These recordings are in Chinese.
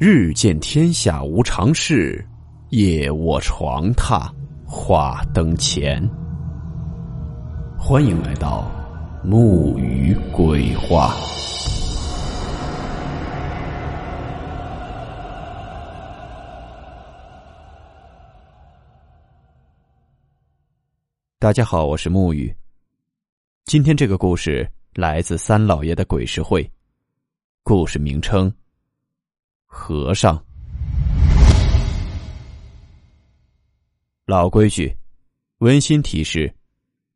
日见天下无常事，夜卧床榻话灯前。欢迎来到木鱼鬼话。大家好，我是木鱼。今天这个故事来自三老爷的鬼事会，故事名称。和尚，老规矩，温馨提示：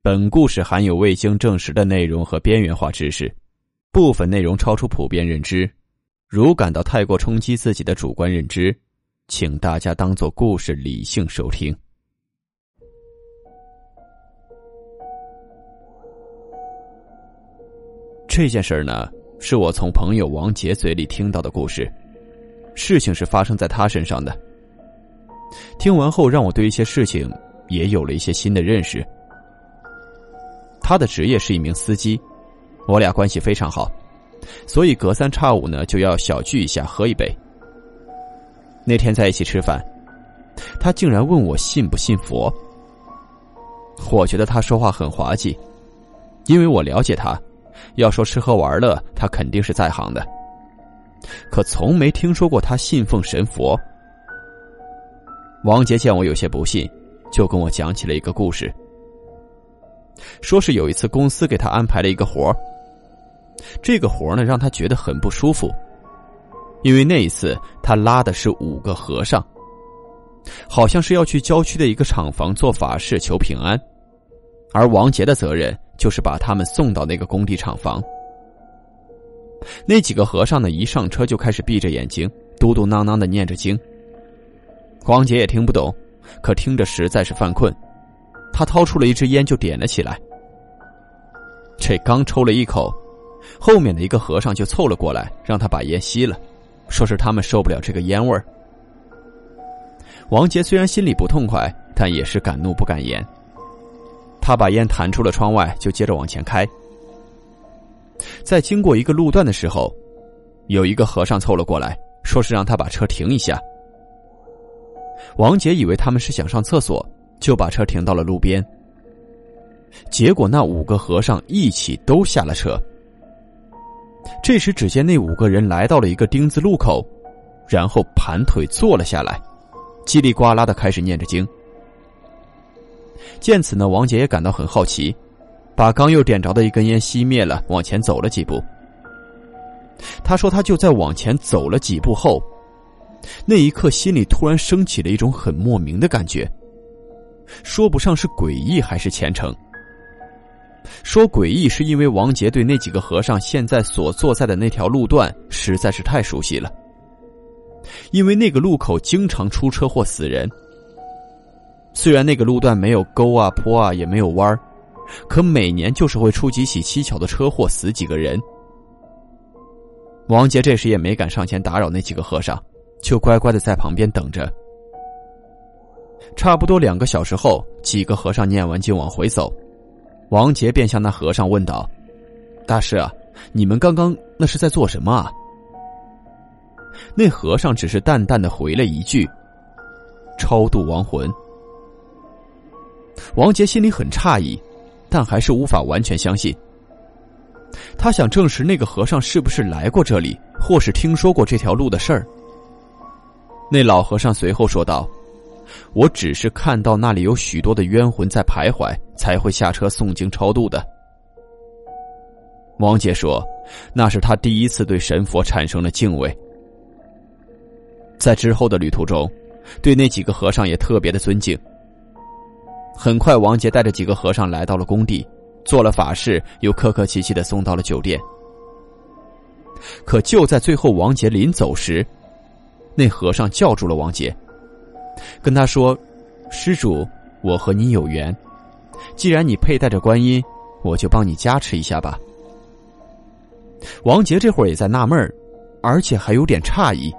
本故事含有未经证实的内容和边缘化知识，部分内容超出普遍认知。如感到太过冲击自己的主观认知，请大家当做故事理性收听。这件事儿呢，是我从朋友王杰嘴里听到的故事。事情是发生在他身上的。听完后，让我对一些事情也有了一些新的认识。他的职业是一名司机，我俩关系非常好，所以隔三差五呢就要小聚一下，喝一杯。那天在一起吃饭，他竟然问我信不信佛。我觉得他说话很滑稽，因为我了解他，要说吃喝玩乐，他肯定是在行的。可从没听说过他信奉神佛。王杰见我有些不信，就跟我讲起了一个故事，说是有一次公司给他安排了一个活这个活呢让他觉得很不舒服，因为那一次他拉的是五个和尚，好像是要去郊区的一个厂房做法事求平安，而王杰的责任就是把他们送到那个工地厂房。那几个和尚呢，一上车就开始闭着眼睛，嘟嘟囔囔的念着经。王杰也听不懂，可听着实在是犯困，他掏出了一支烟就点了起来。这刚抽了一口，后面的一个和尚就凑了过来，让他把烟吸了，说是他们受不了这个烟味儿。王杰虽然心里不痛快，但也是敢怒不敢言。他把烟弹出了窗外，就接着往前开。在经过一个路段的时候，有一个和尚凑了过来，说是让他把车停一下。王杰以为他们是想上厕所，就把车停到了路边。结果那五个和尚一起都下了车。这时，只见那五个人来到了一个丁字路口，然后盘腿坐了下来，叽里呱啦的开始念着经。见此呢，王杰也感到很好奇。把刚又点着的一根烟熄灭了，往前走了几步。他说：“他就在往前走了几步后，那一刻心里突然升起了一种很莫名的感觉，说不上是诡异还是虔诚。说诡异是因为王杰对那几个和尚现在所坐在的那条路段实在是太熟悉了，因为那个路口经常出车祸死人。虽然那个路段没有沟啊坡啊，也没有弯儿。”可每年就是会出几起蹊跷的车祸，死几个人。王杰这时也没敢上前打扰那几个和尚，就乖乖的在旁边等着。差不多两个小时后，几个和尚念完经往回走，王杰便向那和尚问道：“大师啊，你们刚刚那是在做什么啊？”那和尚只是淡淡的回了一句：“超度亡魂。”王杰心里很诧异。但还是无法完全相信。他想证实那个和尚是不是来过这里，或是听说过这条路的事儿。那老和尚随后说道：“我只是看到那里有许多的冤魂在徘徊，才会下车诵经超度的。”王杰说：“那是他第一次对神佛产生了敬畏。在之后的旅途中，对那几个和尚也特别的尊敬。”很快，王杰带着几个和尚来到了工地，做了法事，又客客气气的送到了酒店。可就在最后，王杰临走时，那和尚叫住了王杰，跟他说：“施主，我和你有缘，既然你佩戴着观音，我就帮你加持一下吧。”王杰这会儿也在纳闷，而且还有点诧异。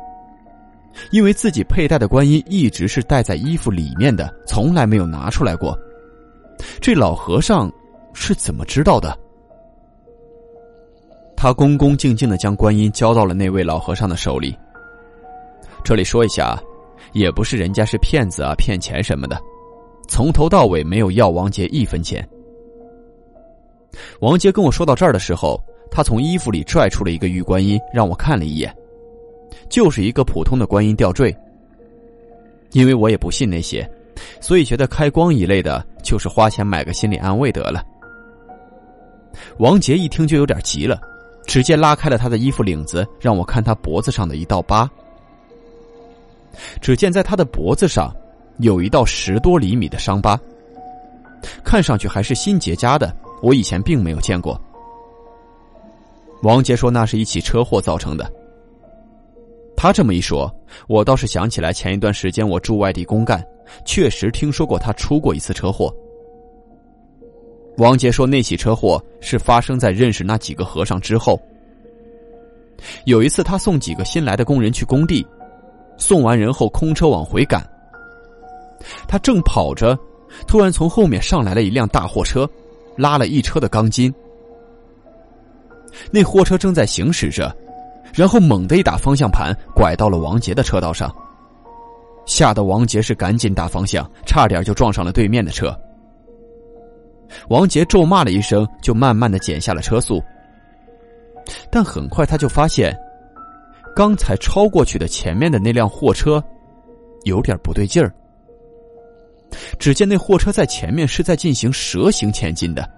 因为自己佩戴的观音一直是戴在衣服里面的，从来没有拿出来过。这老和尚是怎么知道的？他恭恭敬敬的将观音交到了那位老和尚的手里。这里说一下，也不是人家是骗子啊，骗钱什么的，从头到尾没有要王杰一分钱。王杰跟我说到这儿的时候，他从衣服里拽出了一个玉观音，让我看了一眼，就是一个普通的观音吊坠。因为我也不信那些，所以觉得开光一类的，就是花钱买个心理安慰得了。王杰一听就有点急了，直接拉开了他的衣服领子，让我看他脖子上的一道疤。只见在他的脖子上，有一道十多厘米的伤疤，看上去还是新结痂的。我以前并没有见过。王杰说那是一起车祸造成的。他这么一说，我倒是想起来前一段时间我住外地公干，确实听说过他出过一次车祸。王杰说那起车祸是发生在认识那几个和尚之后。有一次他送几个新来的工人去工地。送完人后，空车往回赶。他正跑着，突然从后面上来了一辆大货车，拉了一车的钢筋。那货车正在行驶着，然后猛地一打方向盘，拐到了王杰的车道上。吓得王杰是赶紧打方向，差点就撞上了对面的车。王杰咒骂了一声，就慢慢的减下了车速。但很快他就发现。刚才超过去的前面的那辆货车，有点不对劲儿。只见那货车在前面是在进行蛇形前进的。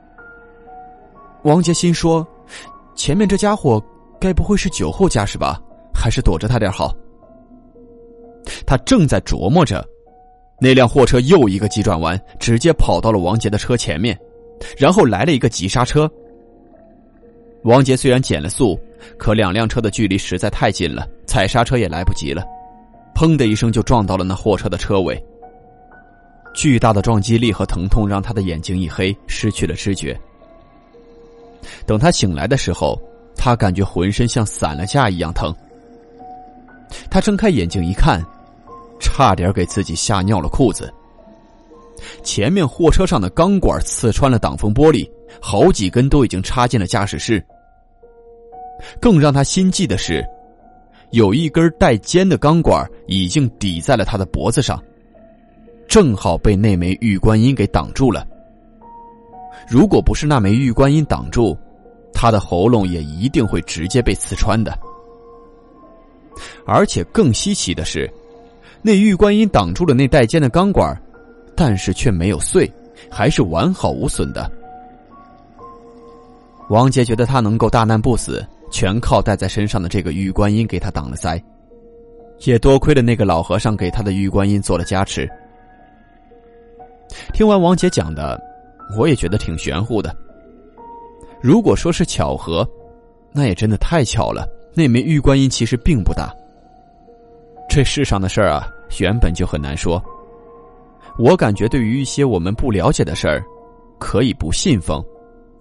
王杰心说：“前面这家伙该不会是酒后驾驶吧？还是躲着他点好。”他正在琢磨着，那辆货车又一个急转弯，直接跑到了王杰的车前面，然后来了一个急刹车。王杰虽然减了速。可两辆车的距离实在太近了，踩刹车也来不及了，砰的一声就撞到了那货车的车尾。巨大的撞击力和疼痛让他的眼睛一黑，失去了知觉。等他醒来的时候，他感觉浑身像散了架一样疼。他睁开眼睛一看，差点给自己吓尿了裤子。前面货车上的钢管刺穿了挡风玻璃，好几根都已经插进了驾驶室。更让他心悸的是，有一根带尖的钢管已经抵在了他的脖子上，正好被那枚玉观音给挡住了。如果不是那枚玉观音挡住，他的喉咙也一定会直接被刺穿的。而且更稀奇的是，那玉观音挡住了那带尖的钢管，但是却没有碎，还是完好无损的。王杰觉得他能够大难不死。全靠带在身上的这个玉观音给他挡了灾，也多亏了那个老和尚给他的玉观音做了加持。听完王杰讲的，我也觉得挺玄乎的。如果说是巧合，那也真的太巧了。那枚玉观音其实并不大。这世上的事儿啊，原本就很难说。我感觉，对于一些我们不了解的事儿，可以不信奉，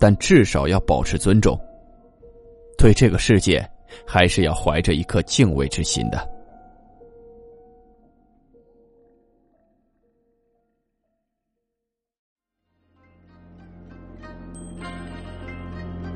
但至少要保持尊重。对这个世界，还是要怀着一颗敬畏之心的。